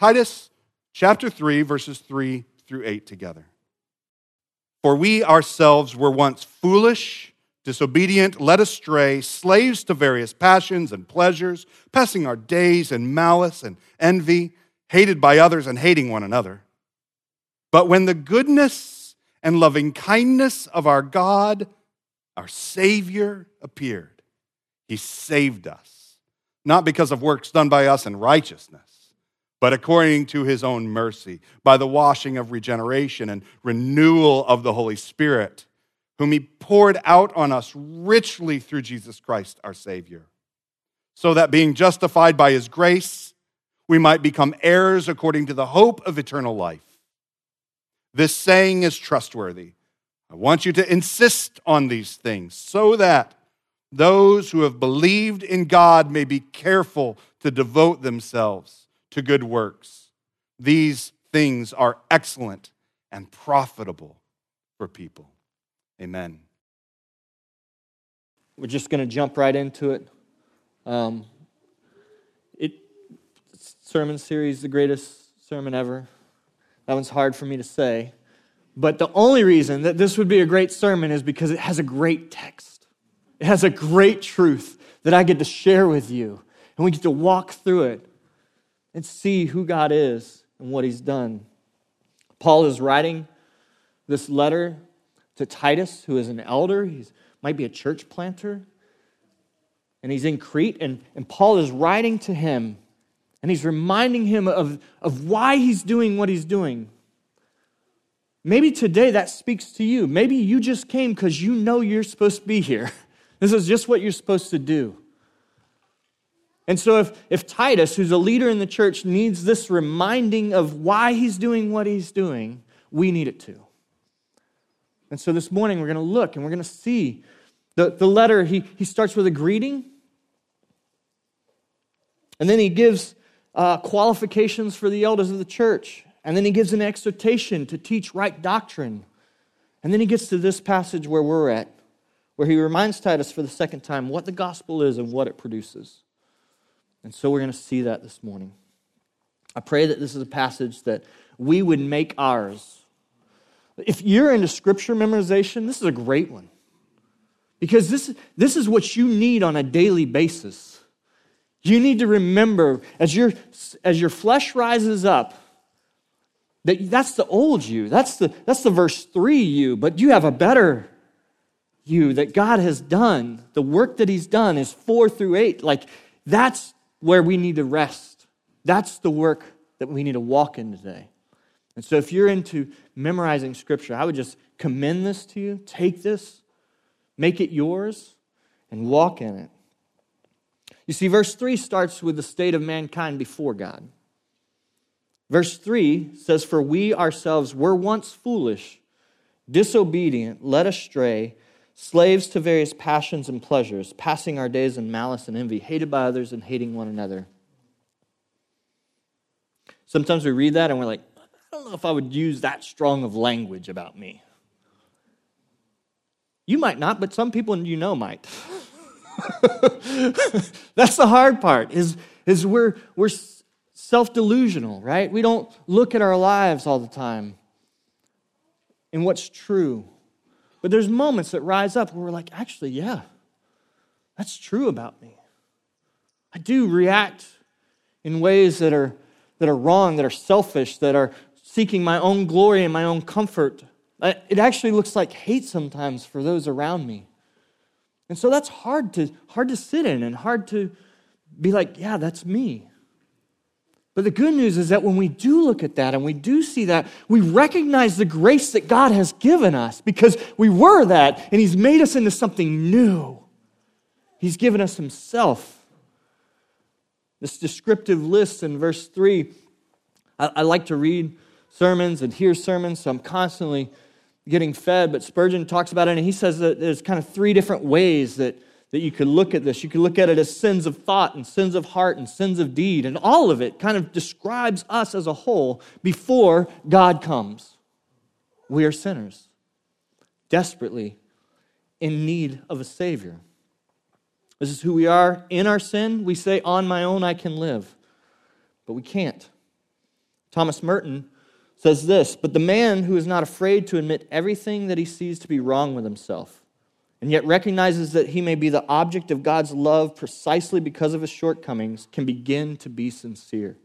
Titus chapter 3, verses 3 through 8 together. For we ourselves were once foolish, disobedient, led astray, slaves to various passions and pleasures, passing our days in malice and envy, hated by others and hating one another. But when the goodness and loving kindness of our God, our Savior, appeared, He saved us, not because of works done by us in righteousness but according to his own mercy, by the washing of regeneration and renewal of the Holy Spirit, whom he poured out on us richly through Jesus Christ our Savior, so that being justified by his grace, we might become heirs according to the hope of eternal life. This saying is trustworthy. I want you to insist on these things so that those who have believed in God may be careful to devote themselves to good works. These things are excellent and profitable for people. Amen. We're just going to jump right into it. Um, it sermon series, the greatest sermon ever. That one's hard for me to say. But the only reason that this would be a great sermon is because it has a great text. It has a great truth that I get to share with you. And we get to walk through it and see who God is and what he's done. Paul is writing this letter to Titus, who is an elder. He might be a church planter. And he's in Crete, and, and Paul is writing to him, and he's reminding him of, of why he's doing what he's doing. Maybe today that speaks to you. Maybe you just came because you know you're supposed to be here. This is just what you're supposed to do. And so, if, if Titus, who's a leader in the church, needs this reminding of why he's doing what he's doing, we need it too. And so, this morning, we're going to look and we're going to see the, the letter. He, he starts with a greeting, and then he gives uh, qualifications for the elders of the church, and then he gives an exhortation to teach right doctrine. And then he gets to this passage where we're at, where he reminds Titus for the second time what the gospel is and what it produces. And so we're going to see that this morning. I pray that this is a passage that we would make ours. If you're into scripture memorization, this is a great one. Because this, this is what you need on a daily basis. You need to remember as, your as your flesh rises up, that that's the old you. That's the, that's the verse 3 you, but you have a better you that God has done. The work that He's done is 4 through 8. Like, that's where we need to rest. That's the work that we need to walk in today. And so, if you're into memorizing scripture, I would just commend this to you. Take this, make it yours, and walk in it. You see, verse 3 starts with the state of mankind before God. Verse 3 says, For we ourselves were once foolish, disobedient, led astray slaves to various passions and pleasures, passing our days in malice and envy, hated by others and hating one another. Sometimes we read that and we're like, I don't know if I would use that strong of language about me. You might not, but some people you know might. That's the hard part, is, is we're, we're self-delusional, right? We don't look at our lives all the time and what's true but there's moments that rise up where we're like, actually, yeah, that's true about me. I do react in ways that are, that are wrong, that are selfish, that are seeking my own glory and my own comfort. It actually looks like hate sometimes for those around me. And so that's hard to, hard to sit in and hard to be like, yeah, that's me. But the good news is that when we do look at that and we do see that, we recognize the grace that God has given us because we were that and He's made us into something new. He's given us Himself. This descriptive list in verse 3, I, I like to read sermons and hear sermons, so I'm constantly getting fed. But Spurgeon talks about it and he says that there's kind of three different ways that that you could look at this. You could look at it as sins of thought and sins of heart and sins of deed. And all of it kind of describes us as a whole before God comes. We are sinners, desperately in need of a Savior. This is who we are in our sin. We say, On my own I can live, but we can't. Thomas Merton says this But the man who is not afraid to admit everything that he sees to be wrong with himself, and yet recognizes that he may be the object of God's love precisely because of his shortcomings, can begin to be sincere.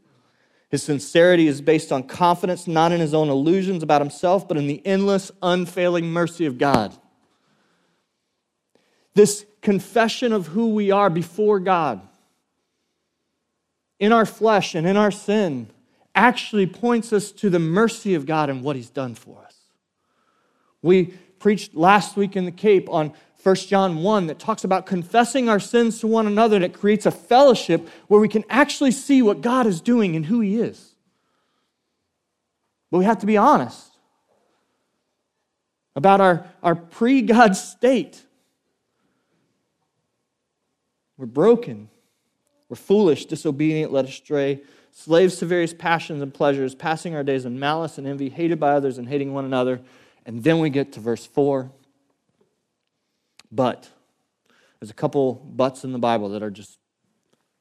His sincerity is based on confidence not in his own illusions about himself, but in the endless, unfailing mercy of God. This confession of who we are before God in our flesh and in our sin actually points us to the mercy of God and what He's done for us. We preached last week in the Cape on 1 John 1 that talks about confessing our sins to one another, and it creates a fellowship where we can actually see what God is doing and who He is. But we have to be honest about our, our pre God state. We're broken. We're foolish, disobedient, led astray, slaves to various passions and pleasures, passing our days in malice and envy, hated by others and hating one another. And then we get to verse 4. But there's a couple buts in the Bible that are just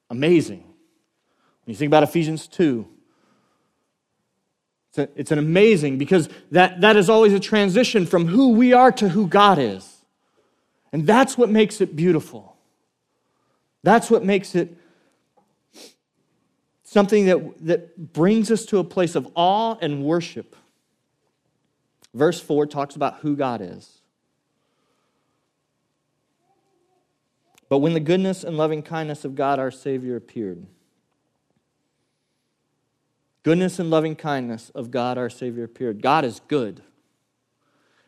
amazing. When you think about Ephesians 2, it's, a, it's an amazing because that, that is always a transition from who we are to who God is. And that's what makes it beautiful. That's what makes it something that, that brings us to a place of awe and worship. Verse 4 talks about who God is. But when the goodness and loving kindness of God our Savior appeared, goodness and loving kindness of God our Savior appeared. God is good.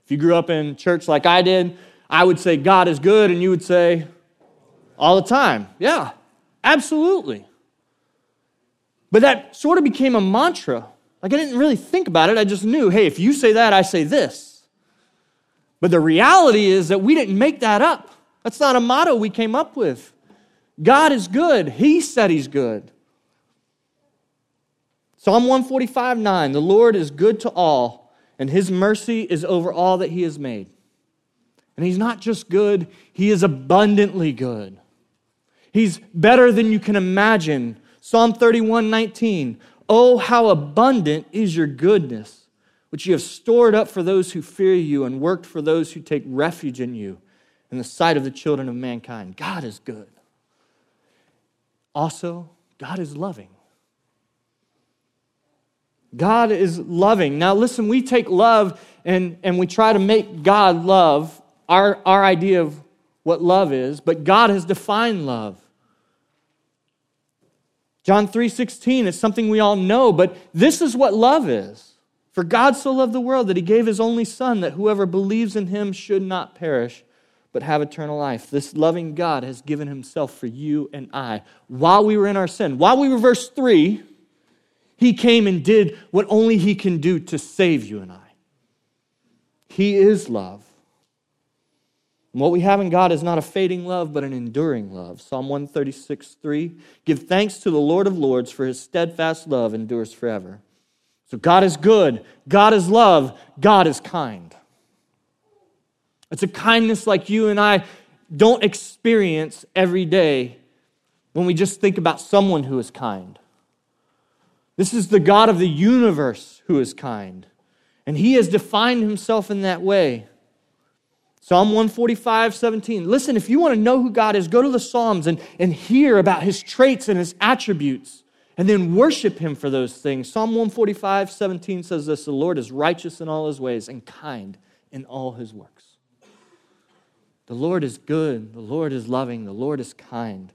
If you grew up in church like I did, I would say God is good, and you would say all the time. Yeah, absolutely. But that sort of became a mantra. Like I didn't really think about it. I just knew, hey, if you say that, I say this. But the reality is that we didn't make that up. That's not a motto we came up with. God is good. He said He's good. Psalm 145 9 The Lord is good to all, and His mercy is over all that He has made. And He's not just good, He is abundantly good. He's better than you can imagine Psalm 31 19. Oh, how abundant is your goodness, which you have stored up for those who fear you and worked for those who take refuge in you in the sight of the children of mankind. God is good. Also, God is loving. God is loving. Now, listen, we take love and, and we try to make God love, our, our idea of what love is, but God has defined love. John 3:16 is something we all know, but this is what love is. For God so loved the world that he gave his only son that whoever believes in him should not perish but have eternal life. This loving God has given himself for you and I while we were in our sin. While we were verse 3, he came and did what only he can do to save you and I. He is love. And what we have in God is not a fading love, but an enduring love. Psalm 136, 3. Give thanks to the Lord of Lords, for his steadfast love endures forever. So God is good, God is love, God is kind. It's a kindness like you and I don't experience every day when we just think about someone who is kind. This is the God of the universe who is kind. And he has defined himself in that way. Psalm 145, 17. Listen, if you want to know who God is, go to the Psalms and, and hear about his traits and his attributes, and then worship him for those things. Psalm 145, 17 says this The Lord is righteous in all his ways and kind in all his works. The Lord is good, the Lord is loving, the Lord is kind.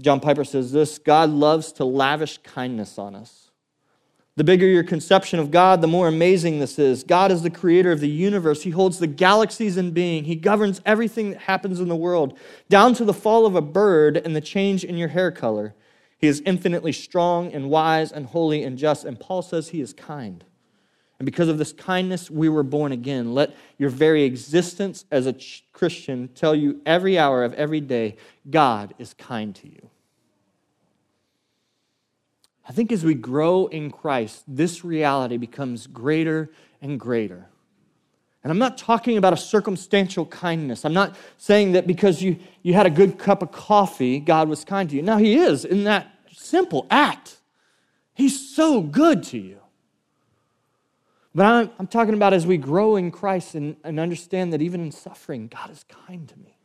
John Piper says this God loves to lavish kindness on us. The bigger your conception of God, the more amazing this is. God is the creator of the universe. He holds the galaxies in being. He governs everything that happens in the world, down to the fall of a bird and the change in your hair color. He is infinitely strong and wise and holy and just. And Paul says he is kind. And because of this kindness, we were born again. Let your very existence as a Christian tell you every hour of every day God is kind to you. I think as we grow in Christ, this reality becomes greater and greater. And I'm not talking about a circumstantial kindness. I'm not saying that because you, you had a good cup of coffee, God was kind to you. Now, He is in that simple act. He's so good to you. But I'm, I'm talking about as we grow in Christ and, and understand that even in suffering, God is kind to me.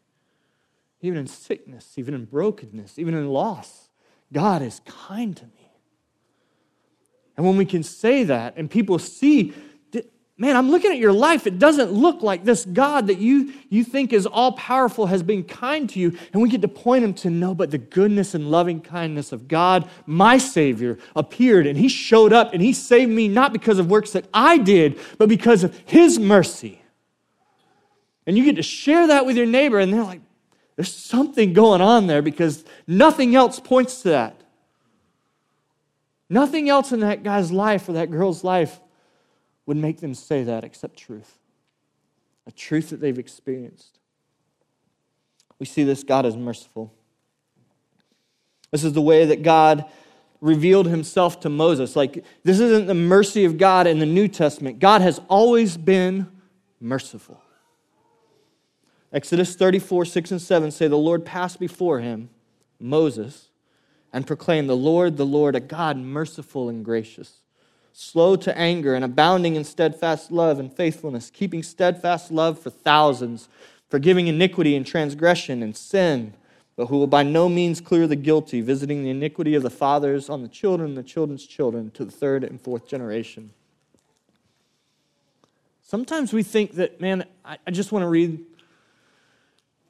Even in sickness, even in brokenness, even in loss, God is kind to me. And when we can say that and people see man, I'm looking at your life. It doesn't look like this God that you, you think is all powerful has been kind to you. And we get to point him to no, but the goodness and loving kindness of God, my Savior, appeared and he showed up and he saved me not because of works that I did, but because of his mercy. And you get to share that with your neighbor, and they're like, there's something going on there because nothing else points to that. Nothing else in that guy's life or that girl's life would make them say that except truth, a truth that they've experienced. We see this God is merciful. This is the way that God revealed himself to Moses. Like, this isn't the mercy of God in the New Testament. God has always been merciful. Exodus 34, 6 and 7 say, The Lord passed before him, Moses, and proclaim, The Lord, the Lord, a God merciful and gracious slow to anger, and abounding in steadfast love and faithfulness, keeping steadfast love for thousands, forgiving iniquity and transgression and sin, but who will by no means clear the guilty, visiting the iniquity of the fathers on the children and the children's children to the third and fourth generation. Sometimes we think that, man, I just want to read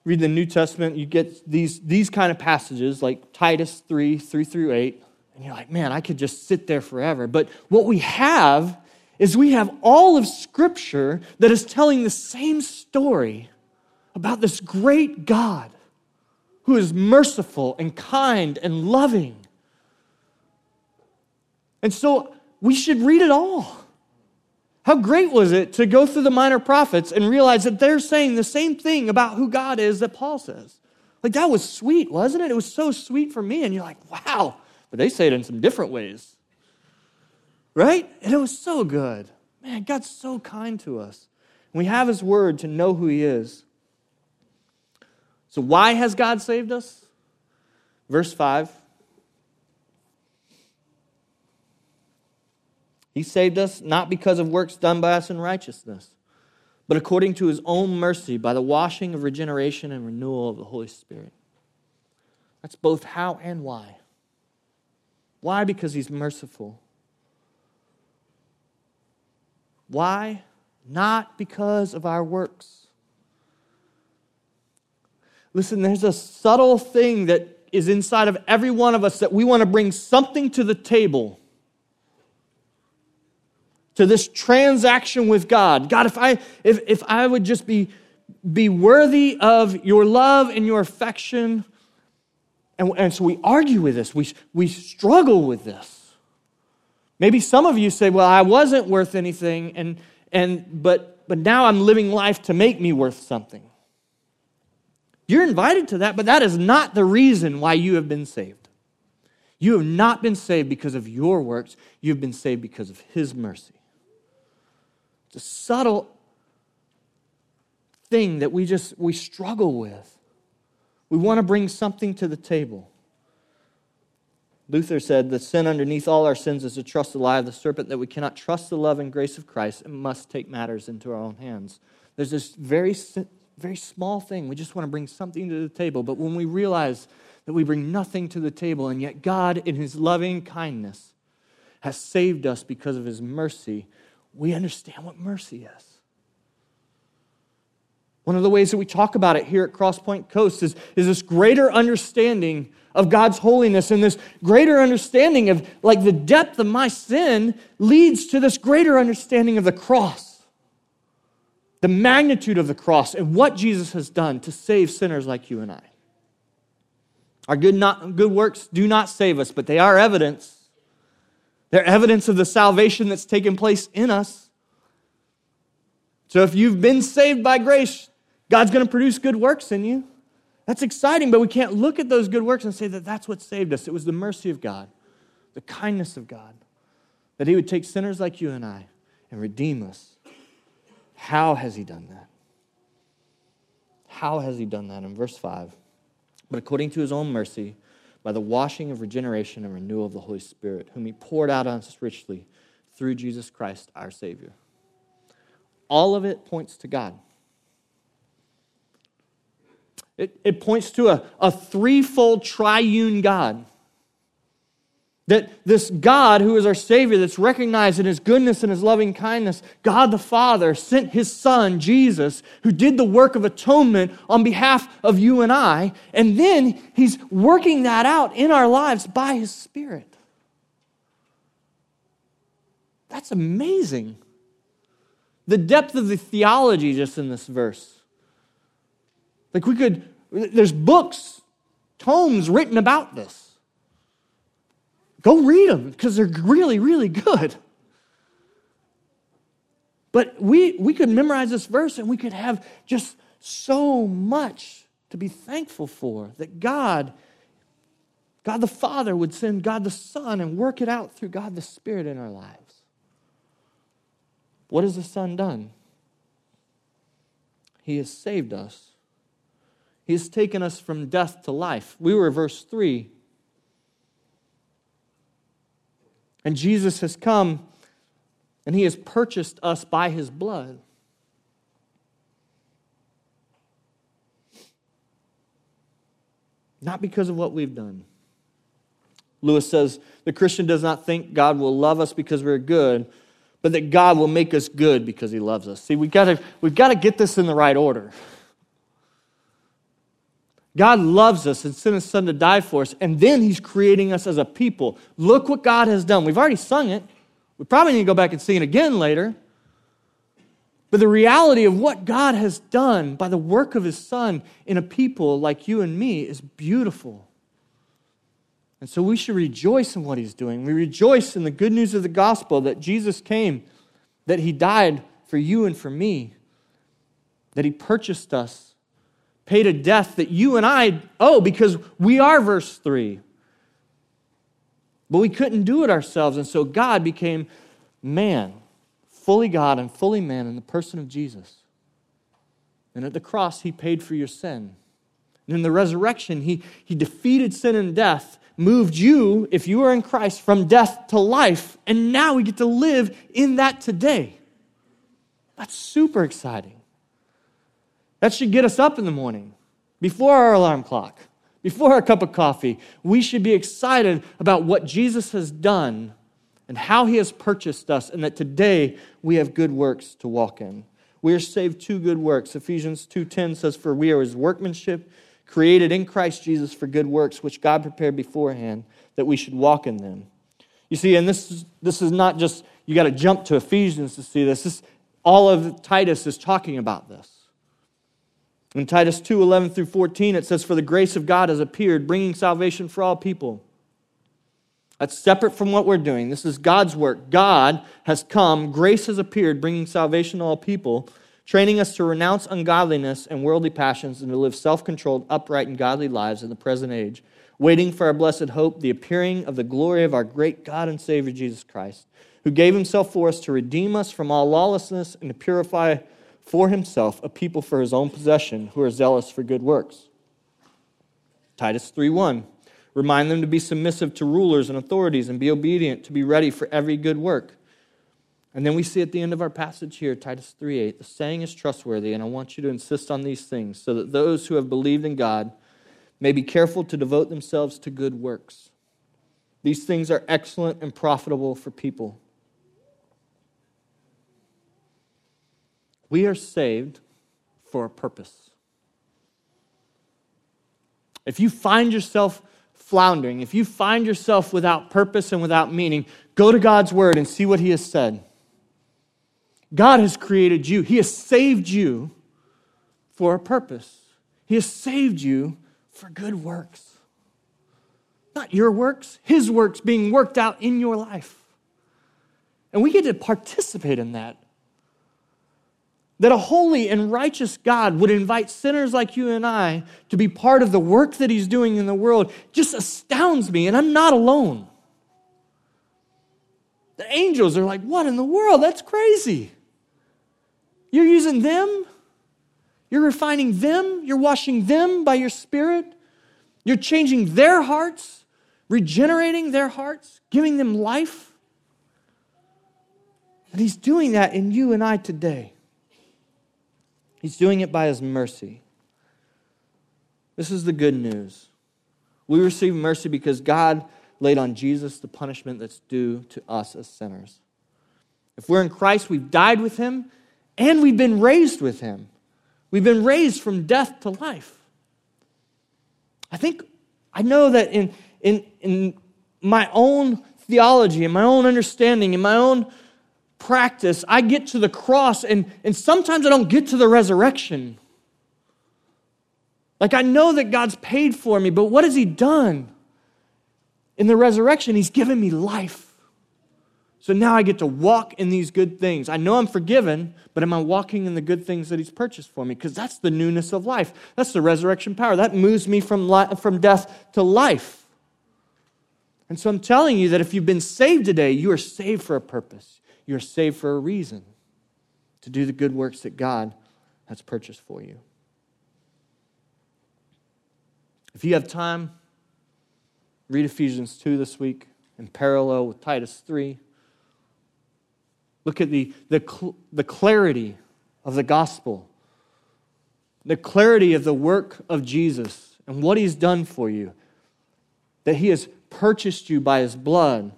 read the New Testament, you get these, these kind of passages like Titus 3 3 through 8. And you're like, man, I could just sit there forever. But what we have is we have all of Scripture that is telling the same story about this great God who is merciful and kind and loving. And so we should read it all. How great was it to go through the minor prophets and realize that they're saying the same thing about who God is that Paul says? Like, that was sweet, wasn't it? It was so sweet for me. And you're like, wow, but they say it in some different ways. Right? And it was so good. Man, God's so kind to us. We have His Word to know who He is. So, why has God saved us? Verse 5. He saved us not because of works done by us in righteousness, but according to his own mercy by the washing of regeneration and renewal of the Holy Spirit. That's both how and why. Why? Because he's merciful. Why? Not because of our works. Listen, there's a subtle thing that is inside of every one of us that we want to bring something to the table to this transaction with God. God, if I if, if I would just be be worthy of your love and your affection, and, and so we argue with this, we, we struggle with this. Maybe some of you say, Well, I wasn't worth anything, and, and, but, but now I'm living life to make me worth something. You're invited to that, but that is not the reason why you have been saved. You have not been saved because of your works, you've been saved because of His mercy. It's a subtle thing that we just we struggle with. We want to bring something to the table. Luther said, The sin underneath all our sins is to trust the lie of the serpent, that we cannot trust the love and grace of Christ and must take matters into our own hands. There's this very, very small thing. We just want to bring something to the table. But when we realize that we bring nothing to the table, and yet God, in His loving kindness, has saved us because of His mercy, we understand what mercy is. One of the ways that we talk about it here at Crosspoint Coast is, is this greater understanding of God's holiness and this greater understanding of like the depth of my sin leads to this greater understanding of the cross, the magnitude of the cross, and what Jesus has done to save sinners like you and I. Our good, not, good works do not save us, but they are evidence. They're evidence of the salvation that's taken place in us. So if you've been saved by grace, God's going to produce good works in you. That's exciting, but we can't look at those good works and say that that's what saved us. It was the mercy of God, the kindness of God, that He would take sinners like you and I and redeem us. How has He done that? How has He done that? In verse 5, but according to His own mercy, by the washing of regeneration and renewal of the Holy Spirit, whom He poured out on us richly through Jesus Christ our Savior. All of it points to God. It, it points to a, a threefold triune God. That this God, who is our Savior, that's recognized in His goodness and His loving kindness, God the Father sent His Son, Jesus, who did the work of atonement on behalf of you and I, and then He's working that out in our lives by His Spirit. That's amazing. The depth of the theology just in this verse. Like we could, there's books, tomes written about this. Go read them because they're really, really good. But we, we could memorize this verse and we could have just so much to be thankful for that God, God the Father, would send God the Son and work it out through God the Spirit in our lives. What has the Son done? He has saved us. He has taken us from death to life. We were verse 3 And Jesus has come and he has purchased us by his blood. Not because of what we've done. Lewis says the Christian does not think God will love us because we're good, but that God will make us good because he loves us. See, we've got to, we've got to get this in the right order. God loves us and sent his son to die for us, and then he's creating us as a people. Look what God has done. We've already sung it. We probably need to go back and sing it again later. But the reality of what God has done by the work of his son in a people like you and me is beautiful. And so we should rejoice in what he's doing. We rejoice in the good news of the gospel that Jesus came, that he died for you and for me, that he purchased us paid a death that you and I owe because we are verse 3. But we couldn't do it ourselves, and so God became man, fully God and fully man in the person of Jesus. And at the cross, he paid for your sin. And in the resurrection, he, he defeated sin and death, moved you, if you are in Christ, from death to life, and now we get to live in that today. That's super exciting. That should get us up in the morning before our alarm clock, before our cup of coffee. We should be excited about what Jesus has done and how he has purchased us, and that today we have good works to walk in. We are saved to good works. Ephesians 2:10 says, "For we are his workmanship, created in Christ Jesus for good works, which God prepared beforehand that we should walk in them." You see, and this is, this is not just you got to jump to Ephesians to see this. this all of Titus is talking about this. In Titus 2 11 through 14, it says, For the grace of God has appeared, bringing salvation for all people. That's separate from what we're doing. This is God's work. God has come, grace has appeared, bringing salvation to all people, training us to renounce ungodliness and worldly passions and to live self controlled, upright, and godly lives in the present age, waiting for our blessed hope, the appearing of the glory of our great God and Savior Jesus Christ, who gave himself for us to redeem us from all lawlessness and to purify for himself a people for his own possession who are zealous for good works. Titus 3:1 Remind them to be submissive to rulers and authorities and be obedient, to be ready for every good work. And then we see at the end of our passage here, Titus 3:8, the saying is trustworthy, and I want you to insist on these things, so that those who have believed in God may be careful to devote themselves to good works. These things are excellent and profitable for people. We are saved for a purpose. If you find yourself floundering, if you find yourself without purpose and without meaning, go to God's word and see what He has said. God has created you, He has saved you for a purpose. He has saved you for good works. Not your works, His works being worked out in your life. And we get to participate in that that a holy and righteous God would invite sinners like you and I to be part of the work that He's doing in the world just astounds me, and I'm not alone. The angels are like, What in the world? That's crazy. You're using them, you're refining them, you're washing them by your Spirit, you're changing their hearts. regenerating their hearts, giving them life. And He's doing that in you and I today. He's doing it by His mercy. This is the good news. We receive mercy because God laid on Jesus the punishment that's due to us as sinners. If we're in Christ, we've died with Him and we've been raised with Him. We've been raised from death to life. I think, I know that in, in, in my own theology, in my own understanding, in my own practice, I get to the cross and, and sometimes I don't get to the resurrection. Like I know that God's paid for me, but what has He done? In the resurrection, He's given me life. So now I get to walk in these good things. I know I'm forgiven, but am I walking in the good things that He's purchased for me? Because that's the newness of life. That's the resurrection power. That moves me from, li- from death to life. And so I'm telling you that if you've been saved today, you are saved for a purpose. You are saved for a reason to do the good works that God has purchased for you. If you have time, read Ephesians 2 this week in parallel with Titus 3. Look at the, the, the clarity of the gospel, the clarity of the work of Jesus and what he's done for you. That he has purchased you by his blood,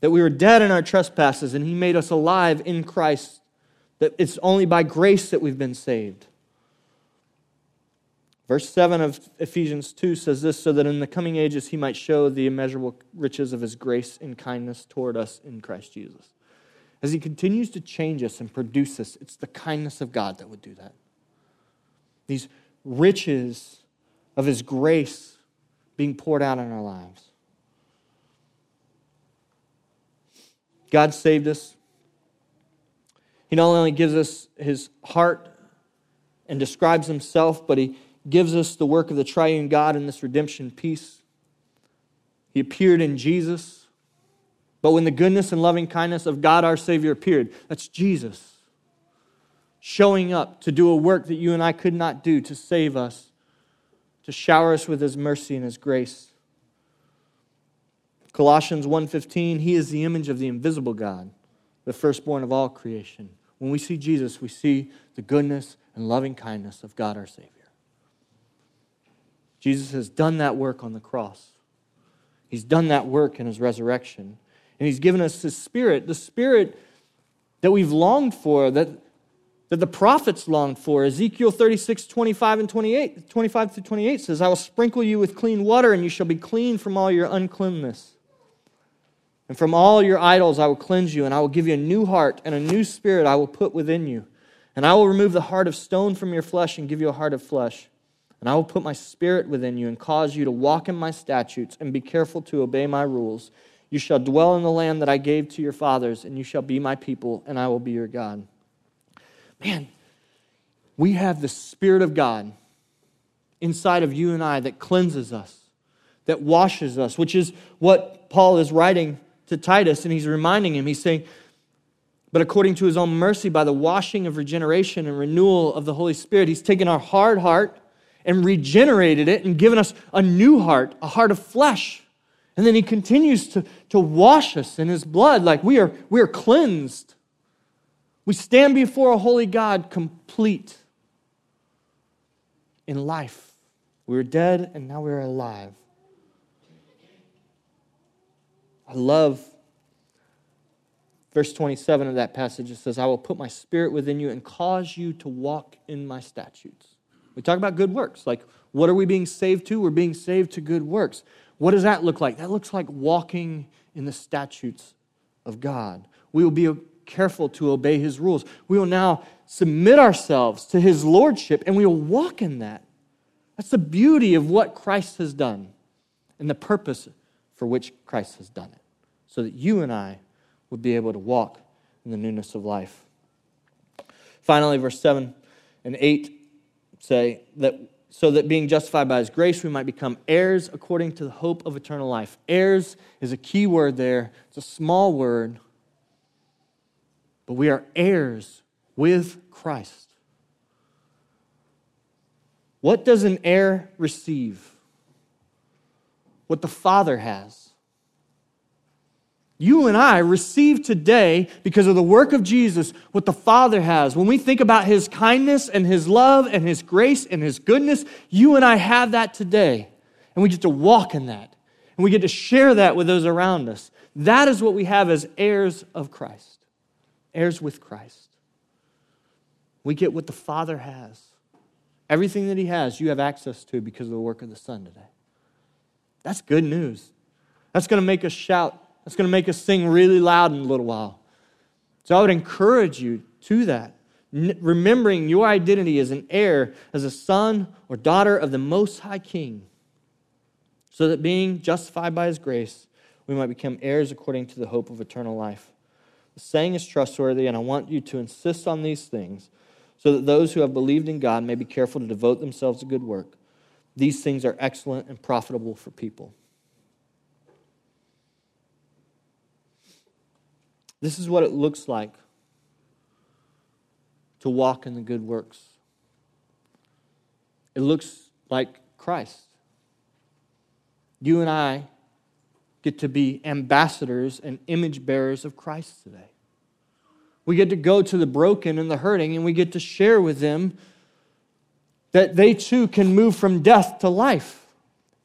that we were dead in our trespasses and he made us alive in Christ, that it's only by grace that we've been saved. Verse 7 of Ephesians 2 says this so that in the coming ages he might show the immeasurable riches of his grace and kindness toward us in Christ Jesus. As He continues to change us and produce us, it's the kindness of God that would do that. These riches of His grace being poured out in our lives. God saved us. He not only gives us His heart and describes Himself, but He gives us the work of the triune God in this redemption peace. He appeared in Jesus but when the goodness and loving kindness of God our Savior appeared, that's Jesus showing up to do a work that you and I could not do to save us, to shower us with his mercy and his grace. Colossians 1:15 He is the image of the invisible God, the firstborn of all creation. When we see Jesus, we see the goodness and loving kindness of God our Savior. Jesus has done that work on the cross. He's done that work in his resurrection. And He's given us His Spirit, the Spirit that we've longed for, that, that the prophets longed for. Ezekiel 36, 25 and 28, 25 through 28 says, I will sprinkle you with clean water, and you shall be clean from all your uncleanness. And from all your idols I will cleanse you, and I will give you a new heart, and a new spirit I will put within you. And I will remove the heart of stone from your flesh and give you a heart of flesh. And I will put my spirit within you and cause you to walk in my statutes and be careful to obey my rules. You shall dwell in the land that I gave to your fathers, and you shall be my people, and I will be your God. Man, we have the Spirit of God inside of you and I that cleanses us, that washes us, which is what Paul is writing to Titus, and he's reminding him. He's saying, But according to his own mercy, by the washing of regeneration and renewal of the Holy Spirit, he's taken our hard heart and regenerated it and given us a new heart, a heart of flesh and then he continues to, to wash us in his blood like we are, we are cleansed. We stand before a holy God complete in life. We were dead and now we're alive. I love verse 27 of that passage. It says, I will put my spirit within you and cause you to walk in my statutes. We talk about good works. Like, what are we being saved to? We're being saved to good works. What does that look like? That looks like walking in the statutes of God. We will be careful to obey his rules. We will now submit ourselves to his lordship and we will walk in that. That's the beauty of what Christ has done and the purpose for which Christ has done it, so that you and I would be able to walk in the newness of life. Finally, verse 7 and 8 say that so that being justified by his grace, we might become heirs according to the hope of eternal life. Heirs is a key word there, it's a small word, but we are heirs with Christ. What does an heir receive? What the Father has. You and I receive today, because of the work of Jesus, what the Father has. When we think about His kindness and His love and His grace and His goodness, you and I have that today. And we get to walk in that. And we get to share that with those around us. That is what we have as heirs of Christ, heirs with Christ. We get what the Father has. Everything that He has, you have access to because of the work of the Son today. That's good news. That's going to make us shout that's going to make us sing really loud in a little while. So I would encourage you to that. Remembering your identity as an heir, as a son or daughter of the Most High King, so that being justified by His grace, we might become heirs according to the hope of eternal life. The saying is trustworthy, and I want you to insist on these things, so that those who have believed in God may be careful to devote themselves to good work. These things are excellent and profitable for people. This is what it looks like to walk in the good works. It looks like Christ. You and I get to be ambassadors and image bearers of Christ today. We get to go to the broken and the hurting, and we get to share with them that they too can move from death to life.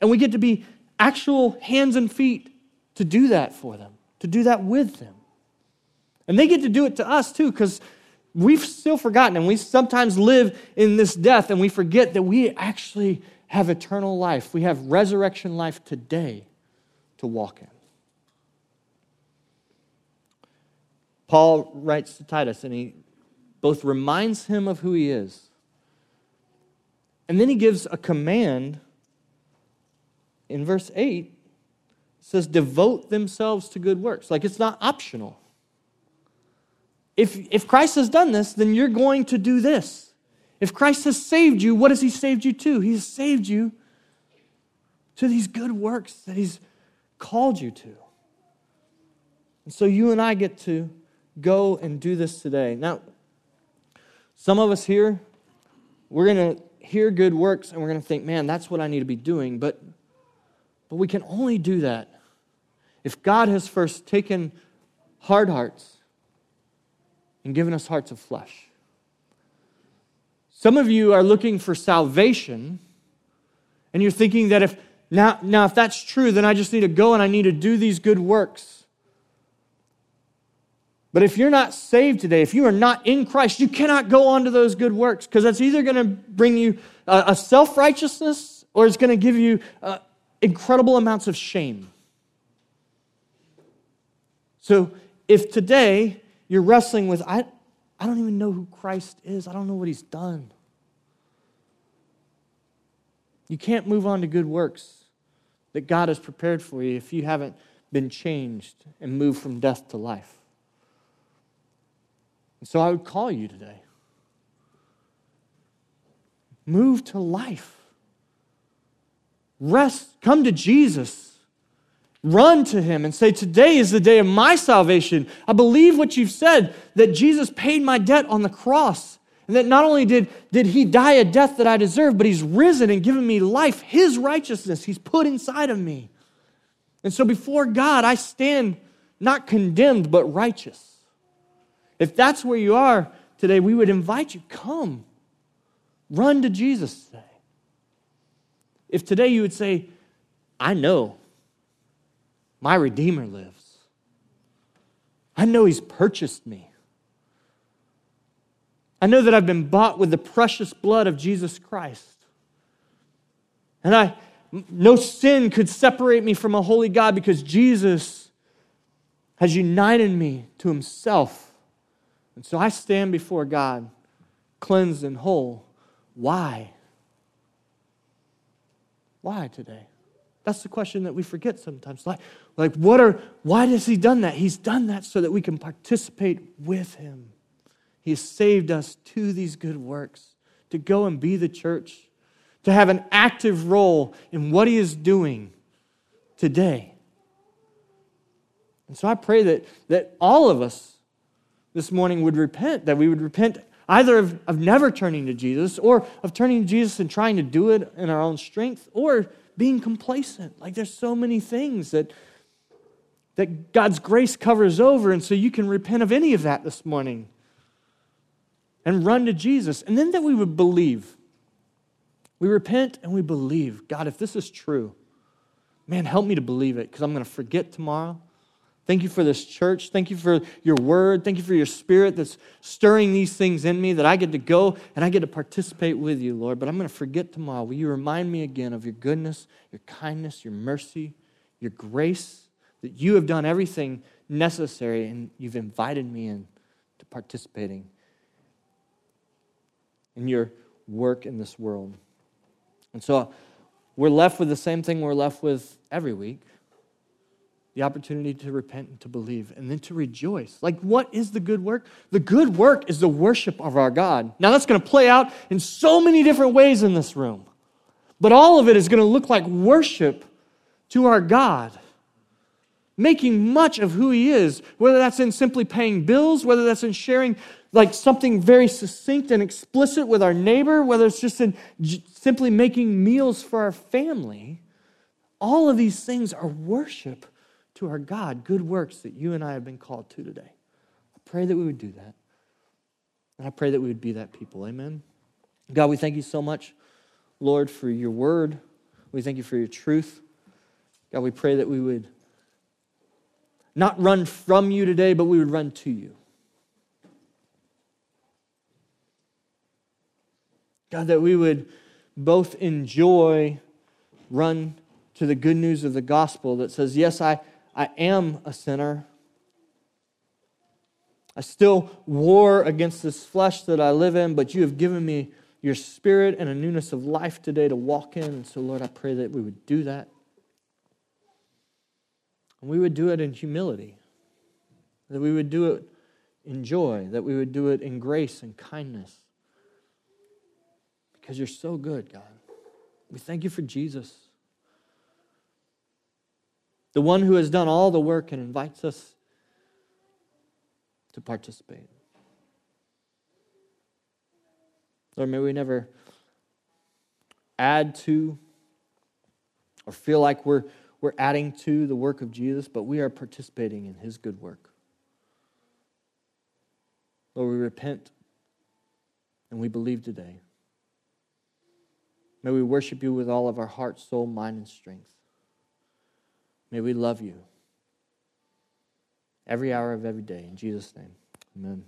And we get to be actual hands and feet to do that for them, to do that with them. And they get to do it to us too, because we've still forgotten and we sometimes live in this death and we forget that we actually have eternal life. We have resurrection life today to walk in. Paul writes to Titus and he both reminds him of who he is and then he gives a command in verse 8 says devote themselves to good works like it's not optional if, if Christ has done this, then you're going to do this. If Christ has saved you, what has He saved you to? He's saved you to these good works that He's called you to. And so you and I get to go and do this today. Now, some of us here, we're going to hear good works and we're going to think, man, that's what I need to be doing. But, but we can only do that if God has first taken hard hearts and given us hearts of flesh. Some of you are looking for salvation, and you're thinking that if now, now if that's true, then I just need to go and I need to do these good works. But if you're not saved today, if you are not in Christ, you cannot go on to those good works because that's either going to bring you a, self righteousness or it's going to give you uh, incredible amounts of shame. So if today you're wrestling with, I, I don't even know who Christ is, I don't know what he's done. You can't move on to good works that God has prepared for you if you haven't been changed and moved from death to life. And so I would call you today. Move to life. Rest. Come to Jesus. Run to him and say, Today is the day of my salvation. I believe what you've said, that Jesus paid my debt on the cross. And that not only did, did he die a death that I deserve, but he's risen and given me life, his righteousness, he's put inside of me. And so before God, I stand not condemned, but righteous. If that's where you are today, we would invite you come. Run to Jesus today. If today you would say, I know my Redeemer lives. I know He's purchased me. I know that I've been bought with the precious blood of Jesus Christ. And I, no sin could separate me from a holy God because Jesus has united me to Himself. And so I stand before God, cleansed and whole. Why? Why today? That's the question that we forget sometimes. Like, like what are, why has he done that? He's done that so that we can participate with him. He has saved us to these good works, to go and be the church, to have an active role in what he is doing today. And so I pray that, that all of us this morning would repent, that we would repent either of, of never turning to Jesus or of turning to Jesus and trying to do it in our own strength, or being complacent. Like there's so many things that that God's grace covers over, and so you can repent of any of that this morning and run to Jesus. And then that we would believe. We repent and we believe. God, if this is true, man, help me to believe it because I'm going to forget tomorrow. Thank you for this church. Thank you for your word. Thank you for your spirit that's stirring these things in me that I get to go and I get to participate with you, Lord. But I'm going to forget tomorrow. Will you remind me again of your goodness, your kindness, your mercy, your grace, that you have done everything necessary and you've invited me in to participating in your work in this world. And so we're left with the same thing we're left with every week the opportunity to repent and to believe, and then to rejoice. Like, what is the good work? The good work is the worship of our God. Now, that's going to play out in so many different ways in this room, but all of it is going to look like worship to our God, making much of who He is, whether that's in simply paying bills, whether that's in sharing like something very succinct and explicit with our neighbor, whether it's just in simply making meals for our family. All of these things are worship to our God, good works that you and I have been called to today. I pray that we would do that. And I pray that we would be that people. Amen. God, we thank you so much, Lord, for your word. We thank you for your truth. God, we pray that we would not run from you today, but we would run to you. God, that we would both enjoy, run to the good news of the gospel that says, Yes, I, I am a sinner. I still war against this flesh that I live in, but you have given me your spirit and a newness of life today to walk in. And so, Lord, I pray that we would do that. And we would do it in humility, that we would do it in joy, that we would do it in grace and kindness. Because you're so good, God. We thank you for Jesus the one who has done all the work and invites us to participate. Lord, may we never add to or feel like we're, we're adding to the work of Jesus, but we are participating in his good work. Lord, we repent and we believe today. May we worship you with all of our heart, soul, mind, and strength. May we love you every hour of every day. In Jesus' name, amen.